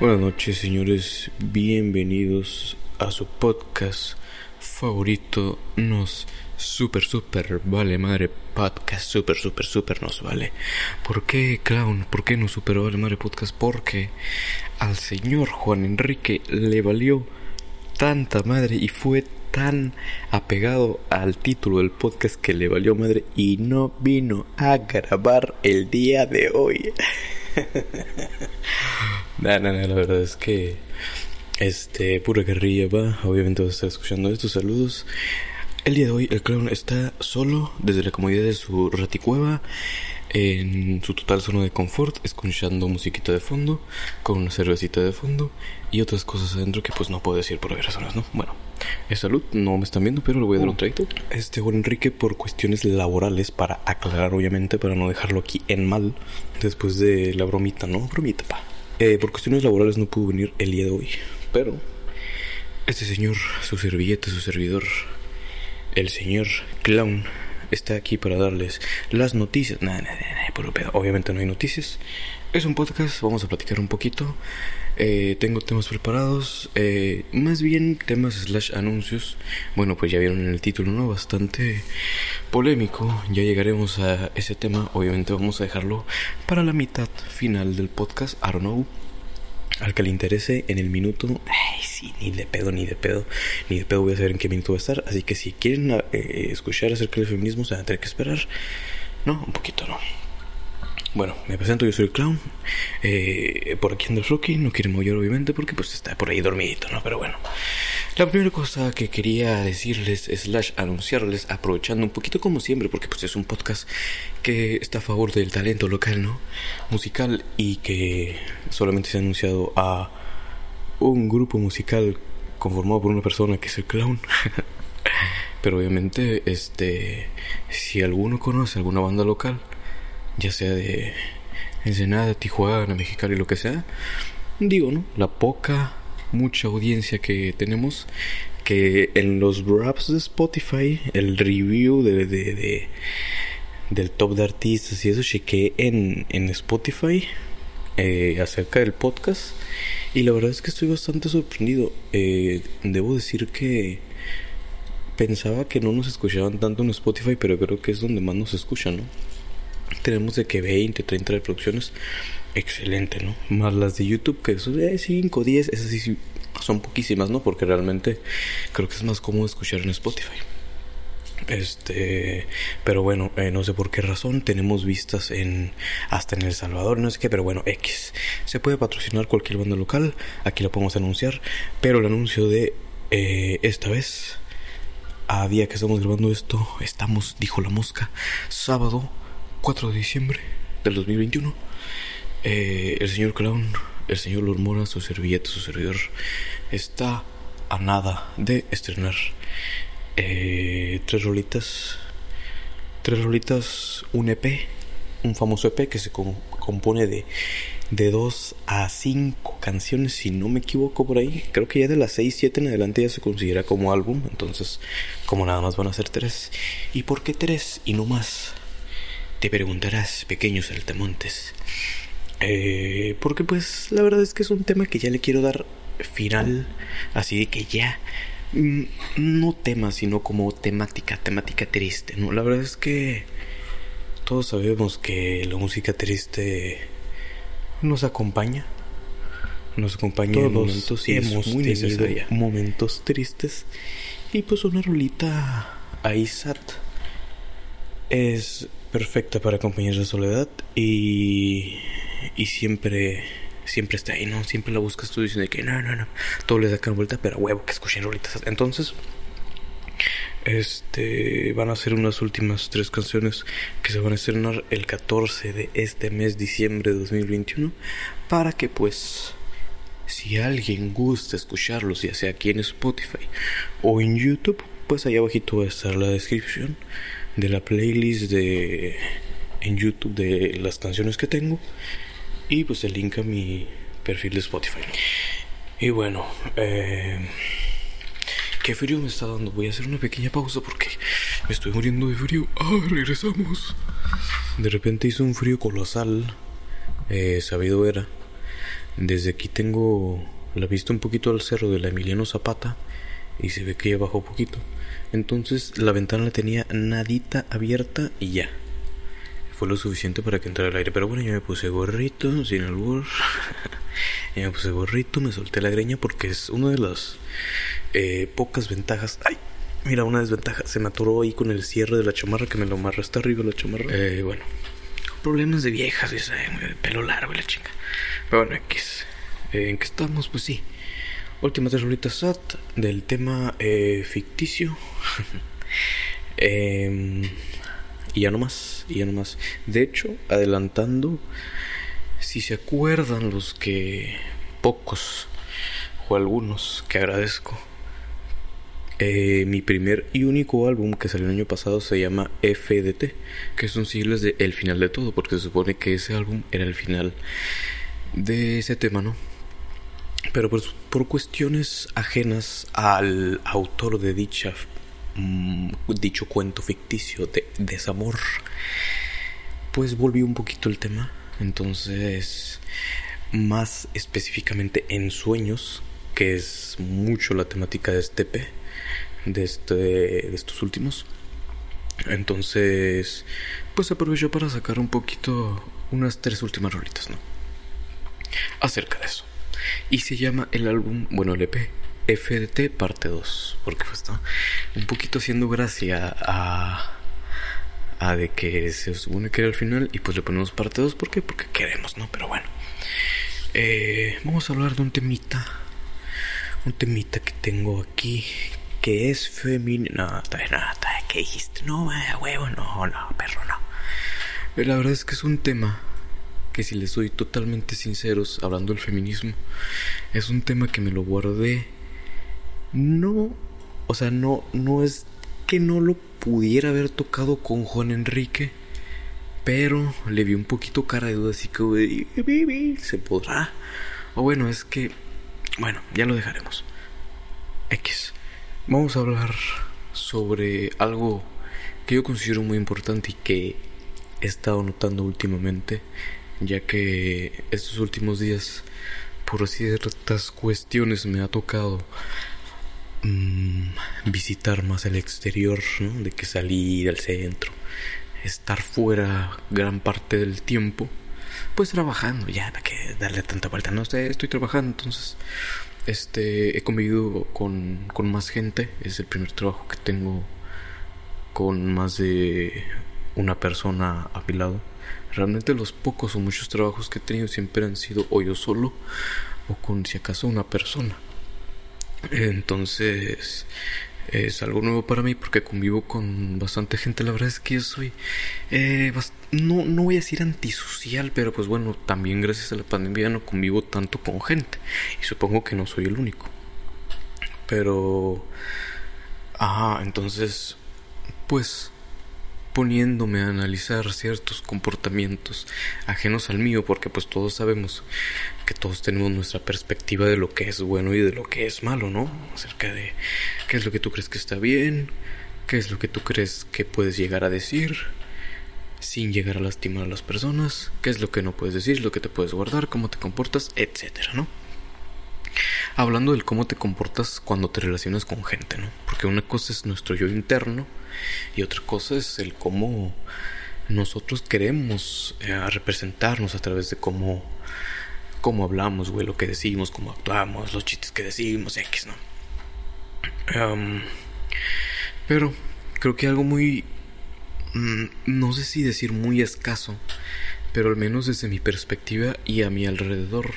Buenas noches, señores. Bienvenidos a su podcast favorito. Nos super, super vale madre podcast. Super, super, super nos vale. ¿Por qué, clown? ¿Por qué no super vale madre podcast? Porque al señor Juan Enrique le valió tanta madre y fue tan apegado al título del podcast que le valió madre y no vino a grabar el día de hoy. No, no, no, la verdad es que este pura guerrilla va, obviamente vas a estar escuchando estos saludos. El día de hoy el clown está solo desde la comodidad de su raticueva en su total zona de confort, escuchando musiquita de fondo, con una cervecita de fondo y otras cosas adentro que pues no puedo decir por varias razones, ¿no? Bueno, es salud, no me están viendo, pero le voy a dar un traguito. Este Juan Enrique por cuestiones laborales, para aclarar obviamente, para no dejarlo aquí en mal, después de la bromita, ¿no? Bromita, pa. Eh, por cuestiones laborales no pudo venir el día de hoy, pero este señor, su servilleta, su servidor, el señor clown, está aquí para darles las noticias. Nada, nada, nada. Obviamente no hay noticias. Es un podcast, vamos a platicar un poquito. Eh, tengo temas preparados, eh, más bien temas slash anuncios. Bueno, pues ya vieron en el título, ¿no? Bastante polémico. Ya llegaremos a ese tema. Obviamente vamos a dejarlo para la mitad final del podcast. I don't know. Al que le interese en el minuto, ay, sí, ni de pedo, ni de pedo, ni de pedo voy a saber en qué minuto va a estar. Así que si quieren eh, escuchar acerca del feminismo, se van a tener que esperar. No, un poquito, no. Bueno, me presento, yo soy el clown. Eh, por aquí anda el Floki, no quiere mover obviamente porque pues está por ahí dormidito, ¿no? Pero bueno. La primera cosa que quería decirles, slash anunciarles, aprovechando un poquito como siempre, porque pues es un podcast que está a favor del talento local, ¿no? Musical y que solamente se ha anunciado a un grupo musical conformado por una persona que es el clown. Pero obviamente, este, si alguno conoce alguna banda local, ya sea de Ensenada, Tijuana, Mexicali, lo que sea, digo, ¿no? La poca, mucha audiencia que tenemos, que en los raps de Spotify, el review de, de, de del top de artistas y eso, chequé en, en Spotify eh, acerca del podcast y la verdad es que estoy bastante sorprendido. Eh, debo decir que pensaba que no nos escuchaban tanto en Spotify, pero creo que es donde más nos escuchan, ¿no? Tenemos de que 20, 30 reproducciones. Excelente, ¿no? Más las de YouTube, que son de 5, 10, esas sí son poquísimas, ¿no? Porque realmente creo que es más cómodo escuchar en Spotify. Este, pero bueno, eh, no sé por qué razón tenemos vistas en hasta en El Salvador, no sé qué, pero bueno, X. Se puede patrocinar cualquier banda local, aquí lo podemos anunciar, pero el anuncio de eh, esta vez, a día que estamos grabando esto, estamos, dijo la mosca, sábado 4 de diciembre del 2021, eh, el señor Clown, el señor Lormora, su servilleta, su servidor, está a nada de estrenar eh, tres rolitas, tres rolitas, un EP, un famoso EP que se compone de de 2 a 5 canciones, si no me equivoco por ahí. Creo que ya de las 6, 7 en adelante ya se considera como álbum. Entonces, como nada más van a ser 3. ¿Y por qué 3 y no más? Te preguntarás, pequeños saltamontes. Eh, porque pues la verdad es que es un tema que ya le quiero dar final. Así de que ya... Mm, no tema, sino como temática, temática triste. ¿no? La verdad es que todos sabemos que la música triste nos acompaña. Nos acompaña Todos en momentos y hemos muy necesaria. Momentos tristes. Y pues una rolita Aisat es perfecta para acompañar la soledad y, y siempre siempre está ahí, ¿no? Siempre la buscas tú diciendo que no, no, no. Todo le sacan vuelta, pero huevo que escuchen rolitas. Entonces, este van a ser unas últimas tres canciones que se van a estrenar el 14 de este mes, diciembre de 2021, para que pues si alguien gusta escucharlos, ya sea aquí en Spotify o en YouTube, pues allá abajito va a estar la descripción de la playlist de en YouTube de las canciones que tengo y pues el link a mi perfil de Spotify. Y bueno, eh, qué frío me está dando. Voy a hacer una pequeña pausa porque me estoy muriendo de frío. Ah, regresamos. De repente hizo un frío colosal. Eh, sabido era Desde aquí tengo la vista un poquito al cerro de la Emiliano Zapata y se ve que ya bajó poquito. Entonces la ventana la tenía nadita abierta y ya. Fue lo suficiente para que entrara el aire. Pero bueno, yo me puse gorrito, sin albur. ya me puse gorrito, me solté la greña porque es una de las eh, pocas ventajas. ¡Ay! Mira, una desventaja. Se me atoró ahí con el cierre de la chamarra que me lo amarra hasta arriba la chamarra. Eh, bueno. Problemas de viejas, de pelo largo y la chinga. Pero bueno, X. Eh, ¿En qué estamos? Pues sí. Últimas tres SAT del tema eh, ficticio. Em, y ya no más, y ya no más. De hecho, adelantando, si se acuerdan los que pocos o algunos que agradezco eh, mi primer y único álbum que salió el año pasado se llama FDT, que son siglas de El final de todo, porque se supone que ese álbum era el final de ese tema, ¿no? Pero por, por cuestiones ajenas al autor de dicha, mm, dicho cuento ficticio de desamor, pues volvió un poquito el tema. Entonces, más específicamente en sueños, que es mucho la temática de este P de, este, de estos últimos. Entonces, pues aprovecho para sacar un poquito unas tres últimas rolitas, ¿no? Acerca de eso. Y se llama el álbum, bueno, el EP, FDT parte 2, porque pues está un poquito haciendo gracia a, a de que se supone que era el final y pues le ponemos parte 2, ¿por qué? Porque queremos, ¿no? Pero bueno, eh, vamos a hablar de un temita, un temita que tengo aquí que es femenino. No, no, ¿qué dijiste? No, huevo, no, no, perro, no. La verdad es que es un tema que si les soy totalmente sinceros, hablando del feminismo, es un tema que me lo guardé. No, o sea, no, no es que no lo pudiera haber tocado con Juan Enrique, pero le vi un poquito cara de duda, así que se podrá. O bueno, es que, bueno, ya lo dejaremos. X. Vamos a hablar sobre algo que yo considero muy importante y que he estado notando últimamente, ya que estos últimos días, por ciertas cuestiones, me ha tocado mm, visitar más el exterior, ¿no? de que salir al centro, estar fuera gran parte del tiempo, pues trabajando, ya, para que darle tanta vuelta, no sé, estoy trabajando, entonces este, he convivido con, con más gente. Es el primer trabajo que tengo con más de una persona a mi lado. Realmente los pocos o muchos trabajos que he tenido siempre han sido o yo solo o con si acaso una persona. Entonces, es algo nuevo para mí porque convivo con bastante gente. La verdad es que yo soy, eh, no, no voy a decir antisocial, pero pues bueno, también gracias a la pandemia no convivo tanto con gente. Y supongo que no soy el único. Pero, ajá, entonces, pues poniéndome a analizar ciertos comportamientos ajenos al mío, porque pues todos sabemos que todos tenemos nuestra perspectiva de lo que es bueno y de lo que es malo, ¿no? Acerca de qué es lo que tú crees que está bien, qué es lo que tú crees que puedes llegar a decir sin llegar a lastimar a las personas, qué es lo que no puedes decir, lo que te puedes guardar, cómo te comportas, etcétera, ¿no? Hablando del cómo te comportas cuando te relacionas con gente, ¿no? Porque una cosa es nuestro yo interno y otra cosa es el cómo nosotros queremos eh, representarnos a través de cómo, cómo hablamos, güey, lo que decimos, cómo actuamos, los chistes que decimos, X, ¿no? pero creo que algo muy, mm, no sé si decir muy escaso, pero al menos desde mi perspectiva y a mi alrededor,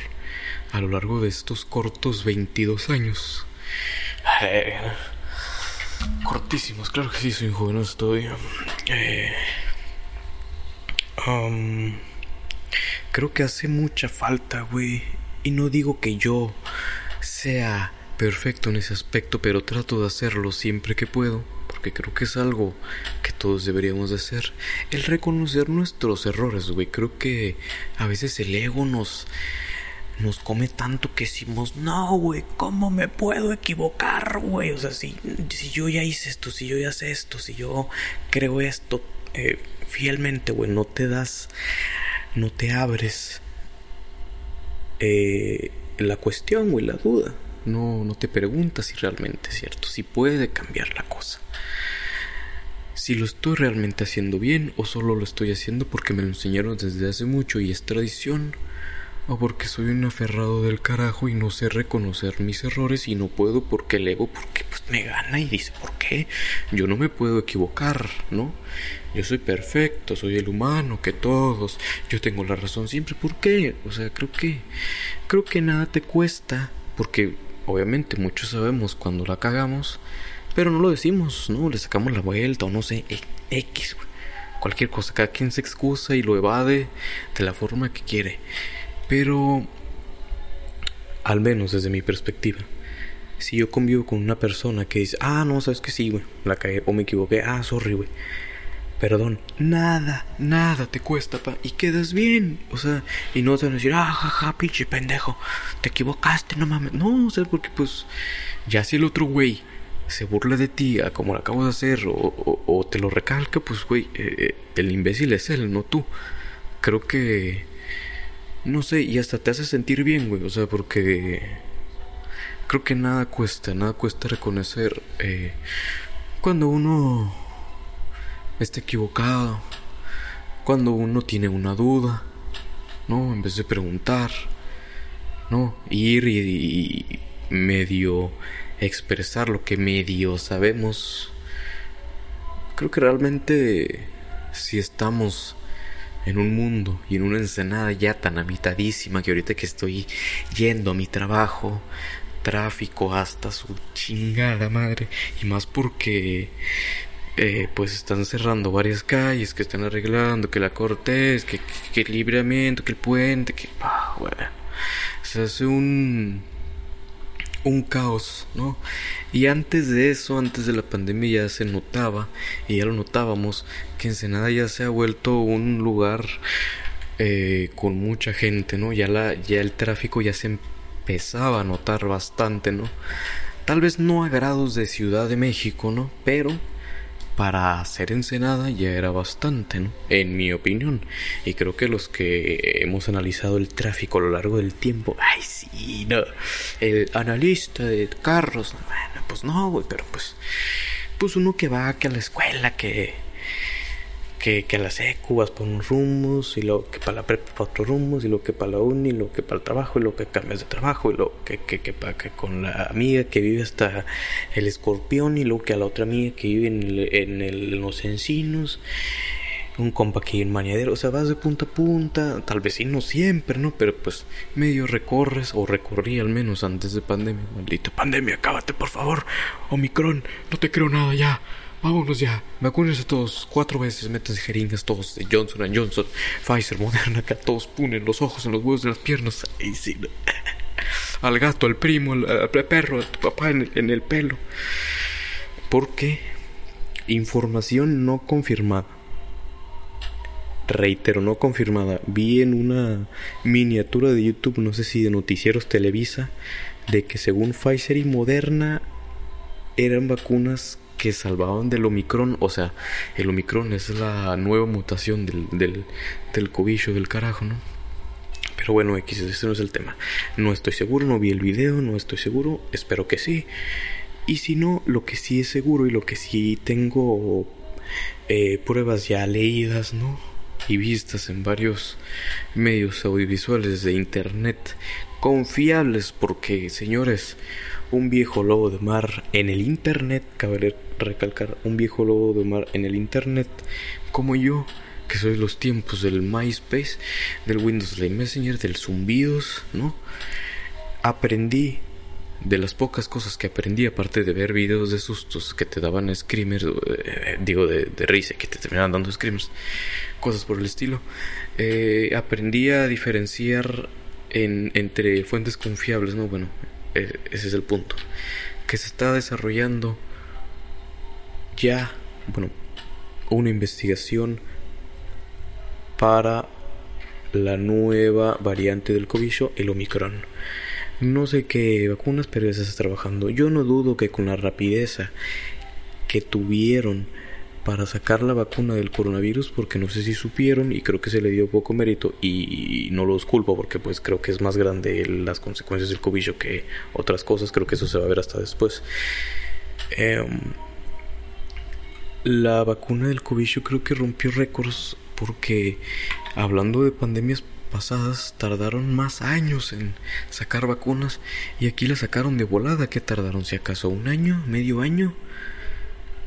a lo largo de estos cortos 22 años. Cortísimos, claro que sí, soy un joven, estoy. Eh, creo que hace mucha falta, güey. Y no digo que yo sea perfecto en ese aspecto, pero trato de hacerlo siempre que puedo, porque creo que es algo que todos deberíamos de hacer. El reconocer nuestros errores, güey. Creo que a veces el ego nos nos come tanto que decimos, no, güey, ¿cómo me puedo equivocar, güey? O sea, si, si yo ya hice esto, si yo ya sé esto, si yo creo esto eh, fielmente, güey, no te das, no te abres eh, la cuestión, güey, la duda. No, no te preguntas si realmente es cierto, si puede cambiar la cosa. Si lo estoy realmente haciendo bien o solo lo estoy haciendo porque me lo enseñaron desde hace mucho y es tradición. O porque soy un aferrado del carajo y no sé reconocer mis errores y no puedo porque el ego porque pues me gana y dice, ¿por qué? Yo no me puedo equivocar, ¿no? Yo soy perfecto, soy el humano que todos, yo tengo la razón siempre, ¿por qué? O sea, creo que creo que nada te cuesta porque obviamente muchos sabemos cuando la cagamos, pero no lo decimos, ¿no? Le sacamos la vuelta o no sé, e, X, cualquier cosa, cada quien se excusa y lo evade de la forma que quiere. Pero, al menos desde mi perspectiva, si yo convivo con una persona que dice, ah, no, sabes que sí, güey, la caí o me equivoqué, ah, sorry, güey. Perdón, nada, nada te cuesta, pa, y quedas bien. O sea, y no te van a decir, ah, jaja, pinche pendejo, te equivocaste, no mames. No, o sea, porque pues, ya si el otro güey se burla de ti, a como lo acabo de hacer, o, o, te lo recalca, pues, güey, eh, eh, el imbécil es él, no tú. Creo que no sé, y hasta te hace sentir bien, güey. O sea, porque creo que nada cuesta, nada cuesta reconocer eh, cuando uno está equivocado, cuando uno tiene una duda, ¿no? En vez de preguntar, ¿no? Ir y, y medio expresar lo que medio sabemos. Creo que realmente si estamos en un mundo y en una ensenada ya tan habitadísima que ahorita que estoy yendo a mi trabajo, tráfico hasta su chingada madre, y más porque eh, pues están cerrando varias calles, que están arreglando, que la Cortés, que, el libramiento, que el puente, que... Ah, se hace un un caos, ¿no? Y antes de eso, antes de la pandemia ya se notaba, y ya lo notábamos, que Ensenada ya se ha vuelto un lugar eh, con mucha gente, ¿no? Ya, la, ya el tráfico ya se empezaba a notar bastante, ¿no? Tal vez no a grados de Ciudad de México, ¿no? Pero para hacer Ensenada ya era bastante, ¿no? En mi opinión. Y creo que los que hemos analizado el tráfico a lo largo del tiempo, ay sí, no, el analista de carros, bueno, pues no, güey, pero pues, pues uno que va que a la escuela, que que, que a la secu vas por unos y lo que para la prepa para otros rumos y lo que para la uni y lo que para el trabajo y lo que cambias de trabajo y lo que, que, que, para, que con la amiga que vive hasta el escorpión y lo que a la otra amiga que vive en, el, en, el, en los encinos un compa que en Mañadero, o sea, vas de punta a punta, tal vez sí, no siempre, ¿no? Pero pues medio recorres, o recorrí al menos antes de pandemia. Maldita pandemia, cábate por favor. Omicron, no te creo nada ya. Vámonos ya. Vacúnense todos. Cuatro veces. Métanse jeringas todos. De Johnson Johnson. Pfizer, Moderna. Acá todos punen los ojos en los huevos de las piernas. Sí. Al gato, al primo, al, perro, a tu papá en, en el pelo. Porque información no confirmada. Reitero, no confirmada. Vi en una miniatura de YouTube, no sé si de Noticieros Televisa, de que según Pfizer y Moderna eran vacunas que salvaban del Omicron. O sea, el Omicron es la nueva mutación del, del, del cobicho del carajo, ¿no? Pero bueno, X, ese no es el tema. No estoy seguro, no vi el video, no estoy seguro, espero que sí. Y si no, lo que sí es seguro y lo que sí tengo eh, pruebas ya leídas, ¿no? Y vistas en varios medios audiovisuales de internet confiables, porque señores, un viejo lobo de mar en el internet, cabe recalcar, un viejo lobo de mar en el internet, como yo, que soy los tiempos del MySpace, del Windows Live Messenger, del zumbidos, ¿no? Aprendí de las pocas cosas que aprendí, aparte de ver videos de sustos que te daban screamers, eh, digo de, de, risa, que te terminaban dando screamers, cosas por el estilo, eh, aprendí a diferenciar en, entre fuentes confiables, ¿no? Bueno, ese es el punto. Que se está desarrollando ya, bueno, una investigación para la nueva variante del cobicho, el Omicron. No sé qué vacunas, pero ya se está trabajando. Yo no dudo que con la rapidez que tuvieron para sacar la vacuna del coronavirus porque no sé si supieron y creo que se le dio poco mérito y no los culpo porque pues creo que es más grande las consecuencias del cobicho que otras cosas, creo que eso se va a ver hasta después. Em, la vacuna del cobicho creo que rompió récords porque hablando de pandemias pasadas tardaron más años en sacar vacunas y aquí la sacaron de volada. ¿Qué tardaron? Si acaso un año, medio año.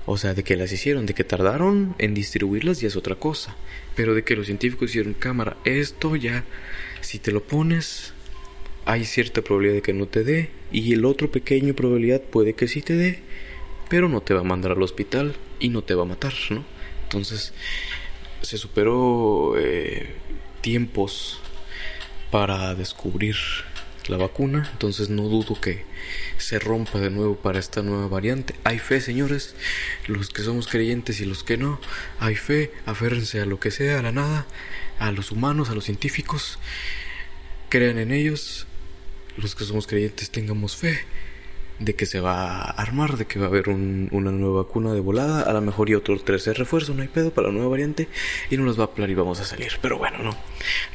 O sea, de que las hicieron, de que tardaron en distribuirlas ya es otra cosa. Pero de que los científicos hicieron cámara, esto ya, si te lo pones, hay cierta probabilidad de que no te dé. Y el otro pequeño probabilidad puede que sí te dé, pero no te va a mandar al hospital y no te va a matar, ¿no? Entonces, se superó eh, tiempos para descubrir la vacuna, entonces no dudo que se rompa de nuevo para esta nueva variante. Hay fe, señores, los que somos creyentes y los que no, hay fe, aférrense a lo que sea, a la nada, a los humanos, a los científicos, crean en ellos, los que somos creyentes tengamos fe de que se va a armar, de que va a haber una nueva vacuna de volada, a lo mejor y otro tercer refuerzo, no hay pedo para la nueva variante y no nos va a planear y vamos a salir. Pero bueno, no,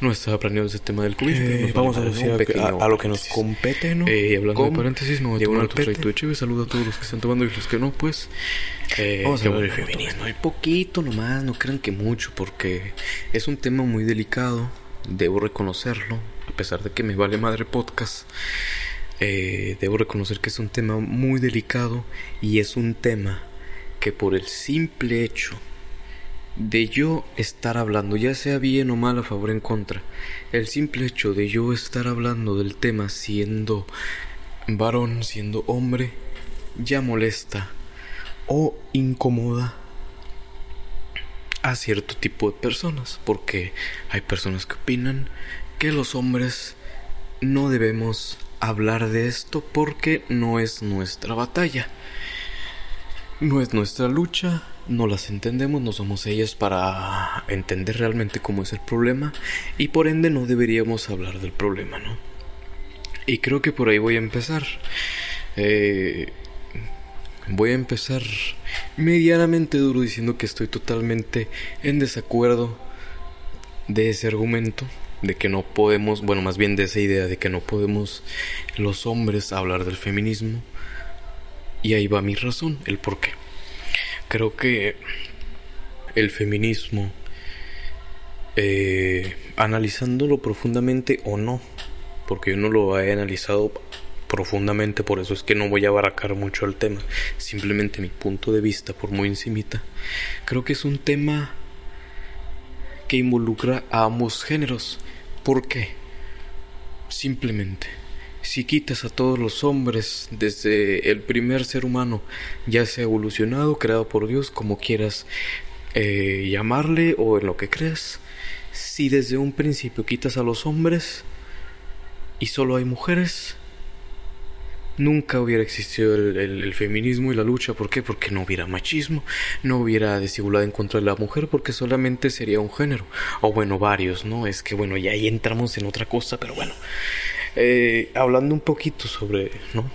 no estaba planeado ese tema del COVID. Eh, vamos a decir a, lo que nos compete, ¿no? Eh, hablando de paréntesis, no voy a tomar otro de chévere. Saludo a todos los que están tomando y los que no, pues. Eh, vamos a hablar de feminismo. Hay poquito nomás, no crean que mucho, porque es un tema muy delicado, debo reconocerlo, a pesar de que me vale madre podcast. Eh, debo reconocer que es un tema muy delicado y es un tema que por el simple hecho de yo estar hablando, ya sea bien o mal, a favor o en contra, el simple hecho de yo estar hablando del tema siendo varón, siendo hombre, ya molesta o incomoda a cierto tipo de personas, porque hay personas que opinan que los hombres no debemos hablar de esto porque no es nuestra batalla. No es nuestra lucha, no las entendemos, no somos ellas para entender realmente cómo es el problema y por ende no deberíamos hablar del problema, ¿no? Y creo que por ahí voy a empezar. Eh, voy a empezar medianamente duro diciendo que estoy totalmente en desacuerdo de ese argumento de que no podemos, bueno, más bien de esa idea de que no podemos los hombres hablar del feminismo. Y ahí va mi razón, el por qué. Creo que el feminismo, eh, analizándolo profundamente o no, porque yo no lo he analizado profundamente, por eso es que no voy a abaracar mucho el tema, simplemente mi punto de vista, por muy encimita, creo que es un tema que involucra a ambos géneros. ¿Por qué? Simplemente, si quitas a todos los hombres desde el primer ser humano, ya sea evolucionado, creado por Dios, como quieras eh, llamarle o en lo que creas, si desde un principio quitas a los hombres y solo hay mujeres, nunca hubiera existido el, feminismo y la lucha. ¿Por qué? Porque no hubiera machismo, no hubiera desigualdad en contra de la mujer, porque solamente sería un género. O bueno, varios, ¿no? Es que bueno, ya ahí entramos en otra cosa, pero bueno. Eh, hablando un poquito sobre, ¿no?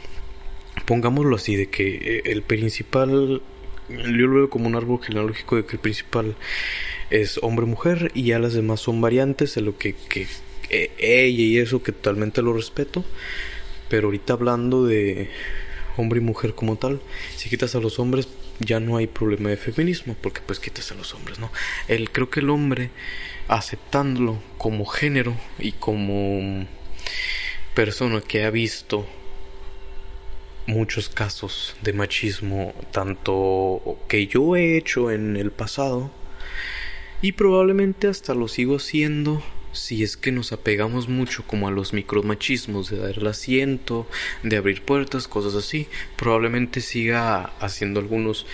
Pongámoslo así, de que eh, el principal, yo lo veo como un árbol genealógico de que el principal es hombre-mujer y ya las demás son variantes de lo que, que eh, ella y eso que totalmente lo respeto pero ahorita hablando de hombre y mujer como tal, si quitas a los hombres ya no hay problema de feminismo, porque pues quitas a los hombres, ¿no? El, creo que el hombre, aceptándolo como género y como persona que ha visto muchos casos de machismo, tanto que yo he hecho en el pasado, y probablemente hasta lo sigo haciendo si es que nos apegamos mucho como a los micromachismos de dar el asiento, de abrir puertas, cosas así, probablemente siga haciendo algunos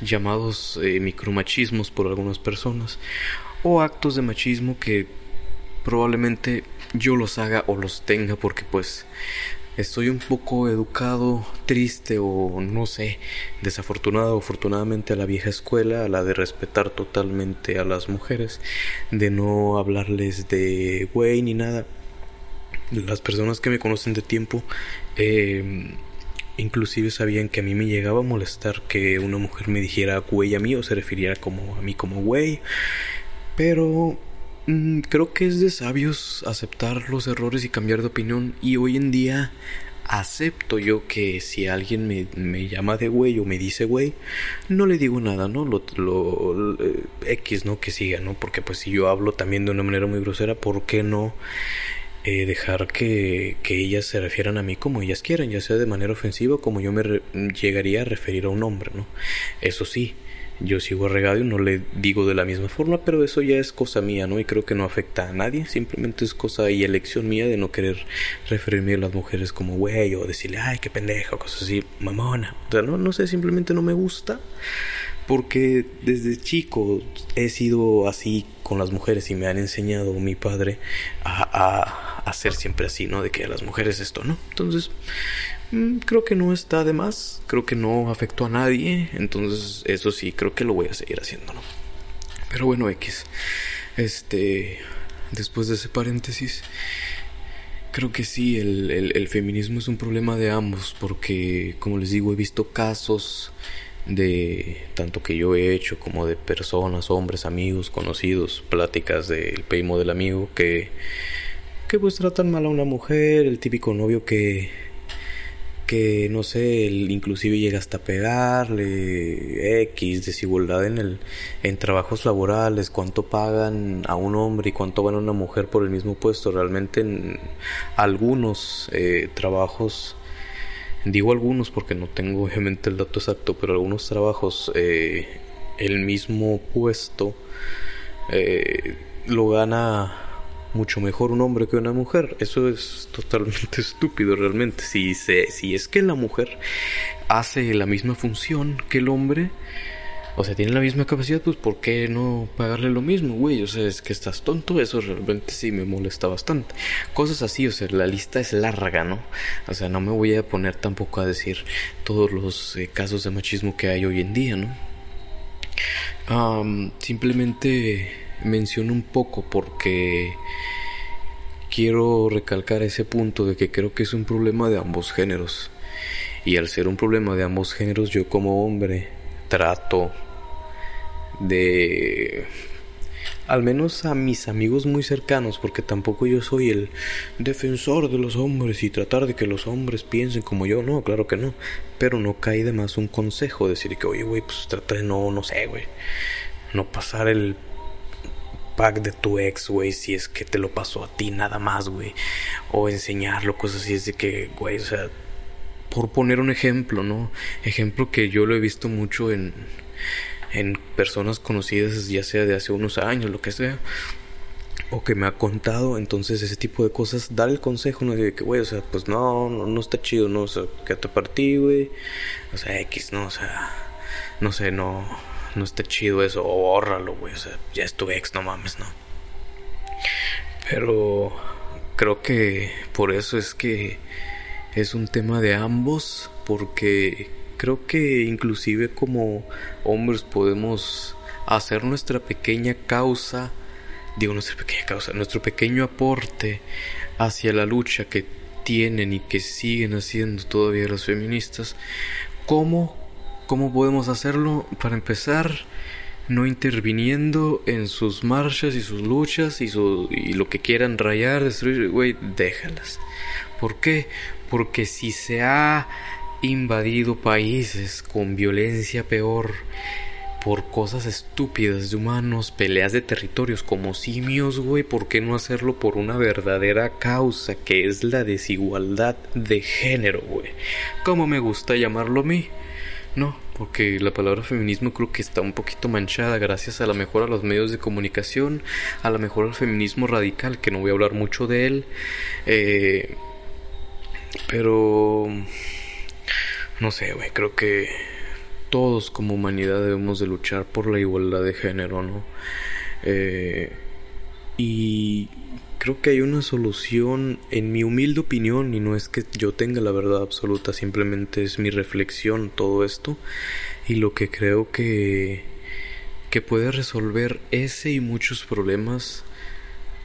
llamados eh, micromachismos por algunas personas o actos de machismo que probablemente yo los haga o los tenga porque pues estoy un poco educado, triste o no sé, desafortunado o afortunadamente a la vieja escuela, a la de respetar totalmente a las mujeres, de no hablarles de güey ni nada. Las personas que me conocen de tiempo, eh, inclusive sabían que a mí me llegaba a molestar que una mujer me dijera güey a mí o se refiriera como a mí como güey. Pero mm, creo que es de sabios aceptar los errores y cambiar de opinión y hoy en día acepto yo que si alguien me, me, llama de güey o me dice güey, no le digo nada, ¿no? Lo, lo, eh, X, ¿no? Que siga, ¿no? Porque pues si yo hablo también de una manera muy grosera, ¿por qué no eh, dejar que, que, ellas se refieran a mí como ellas quieran, ya sea de manera ofensiva como yo me llegaría a referir a un hombre, ¿no? Eso sí, yo sigo a y no le digo de la misma forma, pero eso ya es cosa mía, ¿no? Y creo que no afecta a nadie, simplemente es cosa y elección mía de no querer referirme a las mujeres como güey o decirle, ay, qué pendejo, cosas así, mamona. O sea, no, no sé, simplemente no me gusta porque desde chico he sido así con las mujeres y me han enseñado mi padre a, a, ser siempre así, ¿no? De que a las mujeres esto, ¿no? Entonces, creo que no está de más, creo que no afectó a nadie, entonces eso sí, creo que lo voy a seguir haciendo, ¿no? Pero bueno, X, este, después de ese paréntesis, creo que sí, el, el, feminismo es un problema de ambos, porque como les digo, he visto casos de tanto que yo he hecho como de personas, hombres, amigos, conocidos, pláticas del primo del amigo que que pues tratan mal a una mujer, el típico novio que que no sé, inclusive llega hasta pegarle X, desigualdad en el en trabajos laborales, cuánto pagan a un hombre y cuánto gana una mujer por el mismo puesto, realmente en algunos eh, trabajos digo algunos porque no tengo obviamente el dato exacto, pero algunos trabajos eh, el mismo puesto eh, lo gana mucho mejor un hombre que una mujer. Eso es totalmente estúpido realmente. Si, se, si es que la mujer hace la misma función que el hombre, o sea, tiene la misma capacidad, pues ¿por qué no pagarle lo mismo, güey? O sea, es que estás tonto, eso realmente sí me molesta bastante. Cosas así, o sea, la lista es larga, ¿no? O sea, no me voy a poner tampoco a decir todos los eh, casos de machismo que hay hoy en día, ¿no? simplemente menciono un poco porque quiero recalcar ese punto de que creo que es un problema de ambos géneros. Y al ser un problema de ambos géneros, yo como hombre trato de al menos a mis amigos muy cercanos, porque tampoco yo soy el defensor de los hombres y tratar de que los hombres piensen como yo, no, claro que no, pero no cae de más un consejo, decir que, oye, güey, pues trata de no, no sé, güey, no pasar el pack de tu ex, güey, si es que te lo pasó a ti nada más, güey. O enseñarlo, cosas así, es de que, güey, o sea, por poner un ejemplo, ¿no? Ejemplo que yo lo he visto mucho en, en personas conocidas, ya sea de hace unos años, lo que sea. O que me ha contado, entonces ese tipo de cosas, dar el consejo, ¿no? De que, güey, o sea, pues no, no, no está chido, ¿no? O sea, quédate para ti, güey. O sea, X, ¿no? O sea, no sé, no no está chido eso, o bórralo, güey, o sea, ya es tu ex, no mames, no. Pero creo que por eso es que es un tema de ambos, porque creo que inclusive como hombres podemos hacer nuestra pequeña causa, digo nuestra pequeña causa, nuestro pequeño aporte hacia la lucha que tienen y que siguen haciendo todavía las feministas, como ¿Cómo podemos hacerlo? Para empezar, no interviniendo en sus marchas y sus luchas y, lo que quieran rayar, destruir, güey, déjalas. ¿Por qué? Porque si se ha invadido países con violencia peor, por cosas estúpidas de humanos, peleas de territorios como simios, güey, ¿por qué no hacerlo por una verdadera causa que es la desigualdad de género, güey? Como me gusta llamarlo a mí. No, porque la palabra feminismo creo que está un poquito manchada gracias a la mejor a los medios de comunicación, a la mejor al feminismo radical, que no voy a hablar mucho de él. Eh, pero... No sé, güey, creo que todos como humanidad debemos de luchar por la igualdad de género, ¿no? Eh, y creo que hay una solución, en mi humilde opinión, y no es que yo tenga la verdad absoluta, simplemente es mi reflexión todo esto, y lo que creo que, que puede resolver ese y muchos problemas,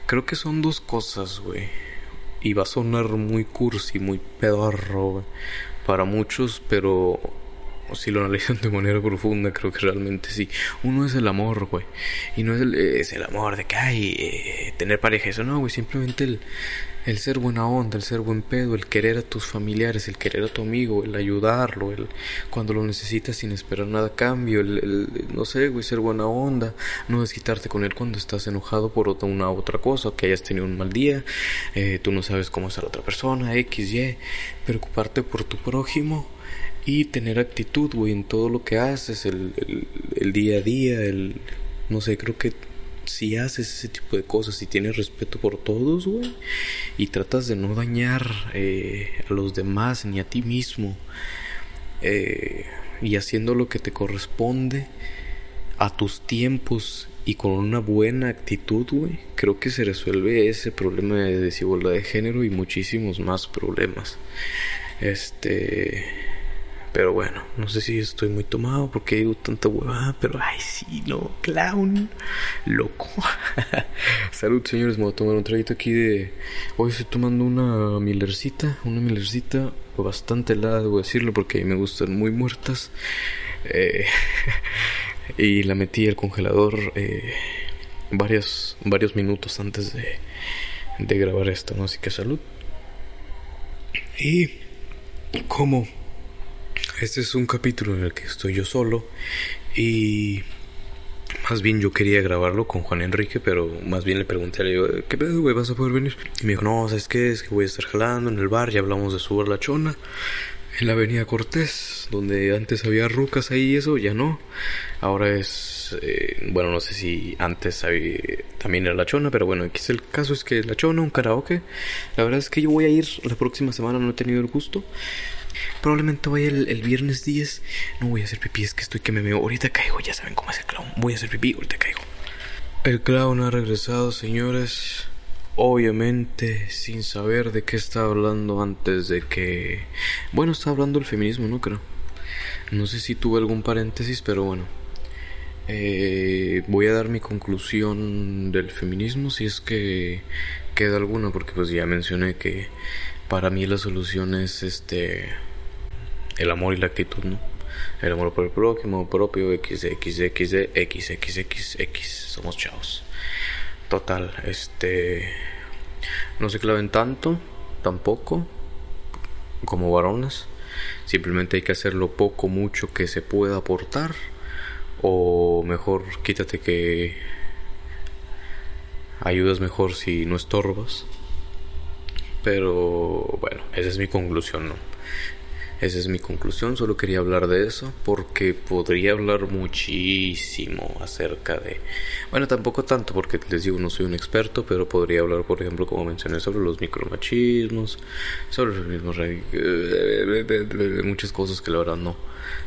creo que son dos cosas, güey. Y va a sonar muy cursi, muy pedorro, para muchos, pero si lo analizan de manera profunda, creo que realmente sí. Uno es el amor, güey. Y no es el, es el amor de que hay eh, tener pareja. Eso no, güey. Simplemente el, el ser buena onda, el ser buen pedo, el querer a tus familiares, el querer a tu amigo, el ayudarlo, el cuando lo necesitas sin esperar nada cambio, el, no sé, güey, ser buena onda, no desquitarte con él cuando estás enojado por otra, una otra cosa, que hayas tenido un mal día, eh, tú no sabes cómo es la otra persona, X, Y, preocuparte por tu prójimo y tener actitud, güey, en todo lo que haces, el, el, el día a día, el, no sé, creo que si haces ese tipo de cosas y tienes respeto por todos, güey, y tratas de no dañar eh, a los demás ni a ti mismo, eh, y haciendo lo que te corresponde a tus tiempos y con una buena actitud, güey, creo que se resuelve ese problema de desigualdad de género y muchísimos más problemas. Este pero bueno, no sé si estoy muy tomado porque digo tanta huevada, pero ay, sí, no, clown, loco. Salud, señores, me voy a tomar un traguito aquí de. Hoy estoy tomando una Millercita, una Millercita bastante helada, debo decirlo, porque me gustan muy muertas. Eh, y la metí al congelador eh, varios, varios minutos antes de, de grabar esto, ¿no? Así que salud. Y. ¿Cómo? Este es un capítulo en el que estoy yo solo y más bien yo quería grabarlo con Juan Enrique, pero más bien le pregunté a él, ¿qué pedo, güey? ¿Vas a poder venir? Y me dijo, no, ¿sabes qué? Es que voy a estar jalando en el bar, ya hablamos de subir la chona en la avenida Cortés, donde antes había rucas ahí y eso, ya no. Ahora es, eh, bueno, no sé si antes había, también era la chona, pero bueno, aquí el caso es que la chona, un karaoke. La verdad es que yo voy a ir la próxima semana, no he tenido el gusto. Probablemente vaya el, viernes 10. No voy a hacer pipí, es que estoy que me veo. Ahorita caigo, ya saben cómo es el clown. Voy a hacer pipí, ahorita caigo. El clown ha regresado, señores. Obviamente, sin saber de qué estaba hablando antes de que. Bueno, estaba hablando del feminismo, ¿no? Creo. No sé si tuve algún paréntesis, pero bueno. Eh, voy a dar mi conclusión del feminismo si es que queda alguna, porque pues ya mencioné que para mí la solución es este el amor y la actitud, ¿no? El amor por el prójimo, propio, X, X, X, X, X, X, X, somos chavos. Total, este. No se claven tanto, tampoco, como varones. Simplemente hay que hacer lo poco, mucho que se pueda aportar. O mejor, quítate que ayudas mejor si no estorbas. Pero bueno, esa es mi conclusión, ¿no? Esa es mi conclusión, solo quería hablar de eso porque podría hablar muchísimo acerca de... Bueno, tampoco tanto porque les digo, no soy un experto, pero podría hablar, por ejemplo, como mencioné, sobre los micromachismos, sobre los mismos... de muchas cosas que la verdad no,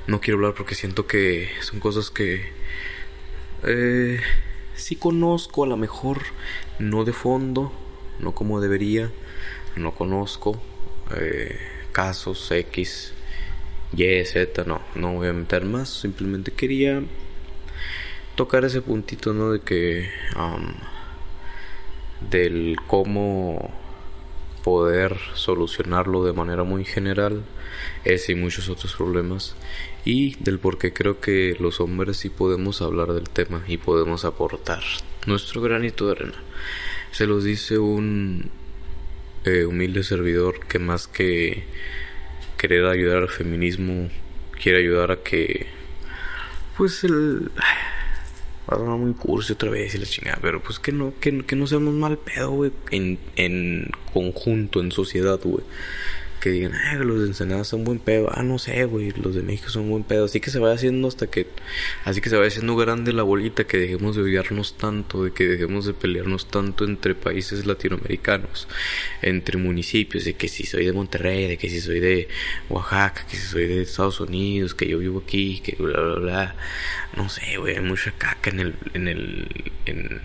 no quiero hablar porque siento que son cosas que... Eh, sí conozco a lo mejor, no de fondo, no como debería, no conozco. Eh, casos X, Y, Z, no, no voy a meter más, simplemente quería tocar ese puntito, ¿no? De que, del cómo poder solucionarlo de manera muy general, ese y muchos otros problemas, y del por qué creo que los hombres sí podemos hablar del tema y podemos aportar nuestro granito de arena. Se los dice un eh, humilde servidor que más que querer ayudar al feminismo quiere ayudar a que pues el va a muy curso otra vez y la chingada pero pues que no que, que no seamos mal pedo güey en, en conjunto en sociedad güey que digan, ah, los de Ensenada son buen pedo. Ah, no sé, güey, los de México son buen pedo. Así que se vaya haciendo hasta que, así que se vaya haciendo grande la bolita, que dejemos de odiarnos tanto, de que dejemos de pelearnos tanto entre países latinoamericanos, entre municipios, de que si soy de Monterrey, de que si soy de Oaxaca, que si soy de Estados Unidos, que yo vivo aquí, que bla, bla, bla. No sé, güey, hay mucha caca en el, en el, en,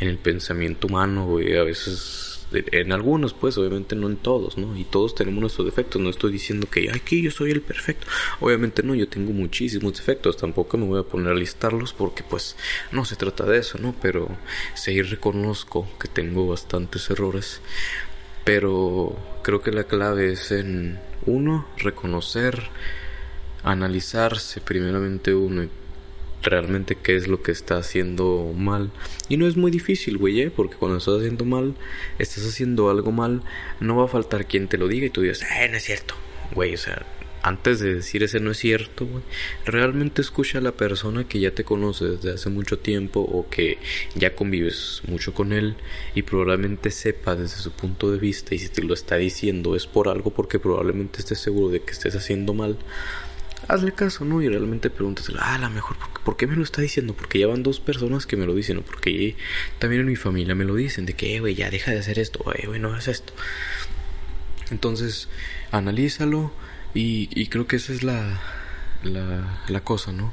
en el pensamiento humano, güey. A veces en algunos, pues, obviamente no en todos, ¿no? Y todos tenemos nuestros defectos. No estoy diciendo que aquí yo soy el perfecto. Obviamente no, yo tengo muchísimos defectos. Tampoco me voy a poner a listarlos porque, pues, no se trata de eso, ¿no? Pero sí reconozco que tengo bastantes errores. Pero creo que la clave es en uno, reconocer, analizarse primeramente uno realmente qué es lo que está haciendo mal. Y no es muy difícil, güey, ¿eh? porque cuando estás haciendo mal, estás haciendo algo mal, no va a faltar quien te lo diga y tú digas, eh, no es cierto, güey, o sea, antes de decir ese no es cierto, realmente escucha a la persona que ya te conoce desde hace mucho tiempo o que ya convives mucho con él y probablemente sepa desde su punto de vista y si te lo está diciendo es por algo porque probablemente estés seguro de que estés haciendo mal hazle caso, ¿no? Y realmente pregúntaselo, ah, a lo mejor, ¿por, qué me lo está diciendo? Porque ya van dos personas que me lo dicen, ¿no? Porque también en mi familia me lo dicen, de que, eh, güey, ya deja de hacer esto, güey, no hagas esto. Entonces, analízalo y, y creo que esa es la, la, la cosa, ¿no?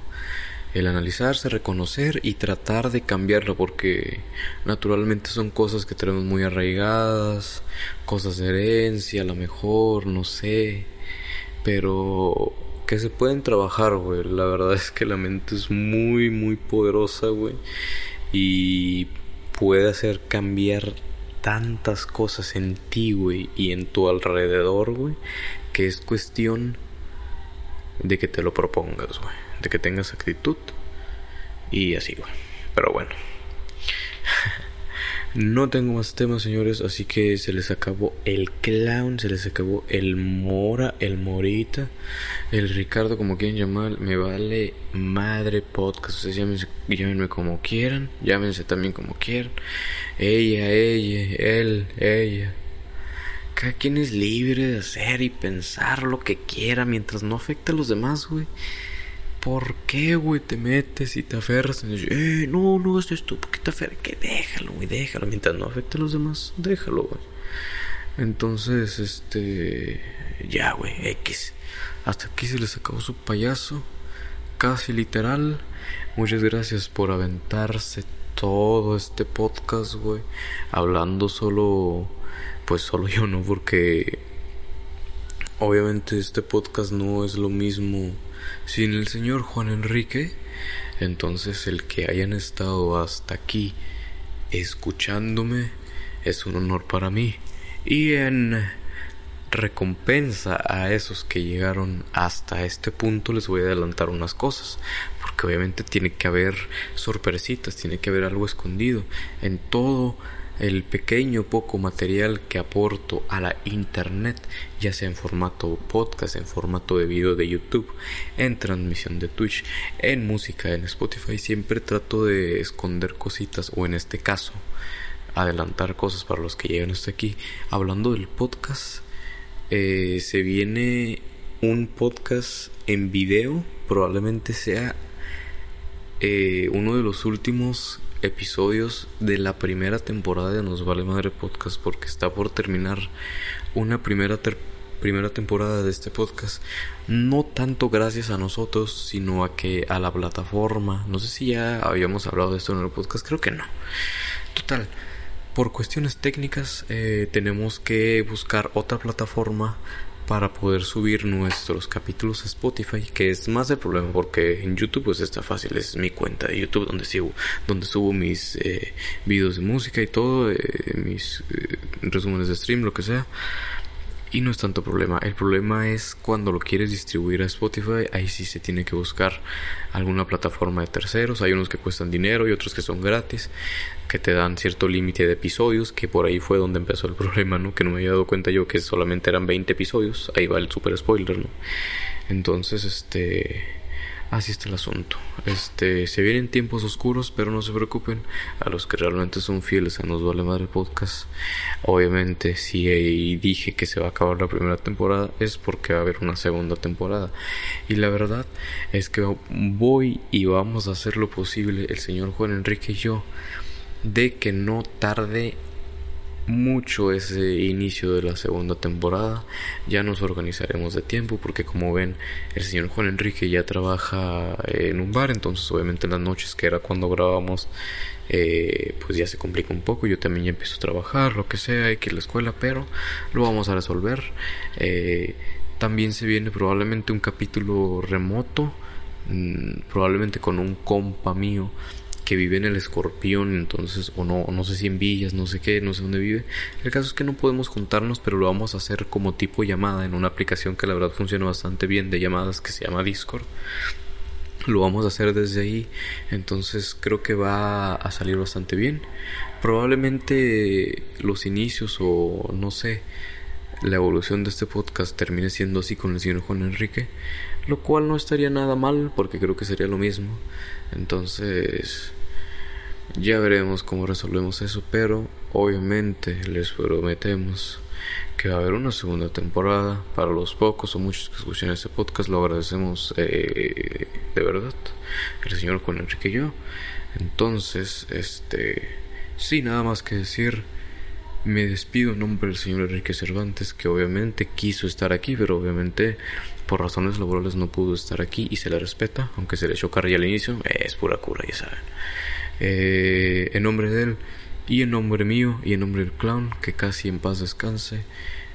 el analizarse, reconocer y tratar de cambiarlo porque naturalmente son cosas que tenemos muy arraigadas, cosas de herencia, a lo mejor, no sé, pero que se pueden trabajar, güey. La verdad es que la mente es muy, muy poderosa, güey. Y puede hacer cambiar tantas cosas en ti, güey, y en tu alrededor, güey, que es cuestión de que te lo propongas, güey. De que tengas actitud y así, güey. Pero bueno. No tengo más temas, señores, así que se les acabó el clown, se les acabó el mora, el morita, el Ricardo, como quieran llamar, me vale madre podcast. Ustedes llámense, llámenme como quieran, llámense también como quieran. Ella, ella, él, ella. Cada quien es libre de hacer y pensar lo que quiera mientras no afecte a los demás, güey. ¿Por qué, güey, te metes y te aferras? Y eh, no, no es esto, ¿por qué te aferras? Que déjalo, güey, déjalo. Mientras no afecte a los demás, déjalo, güey. Entonces, este. Ya, güey, X. Hasta aquí se les acabó su payaso. Casi literal. Muchas gracias por aventarse todo este podcast, güey. Hablando solo. Pues solo yo, ¿no? Porque. Obviamente este podcast no es lo mismo sin el señor Juan Enrique, entonces el que hayan estado hasta aquí escuchándome es un honor para mí. Y en recompensa a esos que llegaron hasta este punto les voy a adelantar unas cosas, porque obviamente tiene que haber sorpresitas, tiene que haber algo escondido en todo el pequeño poco material que aporto a la internet, ya sea en formato podcast, en formato de video de YouTube, en transmisión de Twitch, en música, en Spotify, siempre trato de esconder cositas o en este caso adelantar cosas para los que llegan hasta aquí. Hablando del podcast, eh, se viene un podcast en video, probablemente sea eh, uno de los últimos episodios de la primera temporada de Nos Vale Madre Podcast porque está por terminar una primera primera temporada de este podcast. No tanto gracias a nosotros sino a que a la plataforma. No sé si ya habíamos hablado de esto en el podcast creo que no. Total por cuestiones técnicas eh, tenemos que buscar otra plataforma para poder subir nuestros capítulos a Spotify, que es más el problema porque en YouTube pues está fácil, es mi cuenta de YouTube donde subo, donde subo mis eh, videos de música y todo, eh, mis eh, resúmenes de stream, lo que sea. Y no es tanto problema. El problema es cuando lo quieres distribuir a Spotify. Ahí sí se tiene que buscar alguna plataforma de terceros. Hay unos que cuestan dinero y otros que son gratis. Que te dan cierto límite de episodios. Que por ahí fue donde empezó el problema, ¿no? Que no me había dado cuenta yo que solamente eran 20 episodios. Ahí va el super spoiler, ¿no? Entonces, este Así está el asunto. Este, se vienen tiempos oscuros, pero no se preocupen. A los que realmente son fieles a Nos Vale Madre Podcast. Obviamente, si dije que se va a acabar la primera temporada, es porque va a haber una segunda temporada. Y la verdad es que voy y vamos a hacer lo posible, el señor Juan Enrique y yo, de que no tarde mucho ese inicio de la segunda temporada. Ya nos organizaremos de tiempo porque como ven el señor Juan Enrique ya trabaja en un bar, entonces obviamente en las noches que era cuando grabamos eh, pues ya se complica un poco. Yo también ya empiezo a trabajar, lo que sea, hay que ir a la escuela, pero lo vamos a resolver. Eh, también se viene probablemente un capítulo remoto, mm, probablemente con un compa mío que vive en el escorpión, entonces, o no, no sé si en villas, no sé qué, no sé dónde vive. El caso es que no podemos juntarnos, pero lo vamos a hacer como tipo llamada en una aplicación que la verdad funciona bastante bien de llamadas que se llama Discord. Lo vamos a hacer desde ahí, entonces creo que va a salir bastante bien. Probablemente los inicios o no sé, la evolución de este podcast termine siendo así con el señor Juan Enrique, lo cual no estaría nada mal porque creo que sería lo mismo. Entonces, ya veremos cómo resolvemos eso, pero obviamente les prometemos que va a haber una segunda temporada para los pocos o muchos que escuchen este podcast. Lo agradecemos eh, de verdad, el señor Juan Enrique y yo. Entonces, este, sin nada más que decir. Me despido en nombre del señor Enrique Cervantes, que obviamente quiso estar aquí, pero obviamente por razones laborales no pudo estar aquí y se le respeta, aunque se le echó carrilla al inicio, es pura cura, ya saben. Eh, en nombre de él y en nombre mío y en nombre del clown, que casi en paz descanse,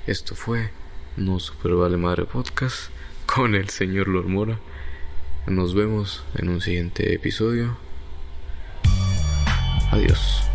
esto fue No Super Vale Madre Podcast con el señor Lormora. Nos vemos en un siguiente episodio. Adiós.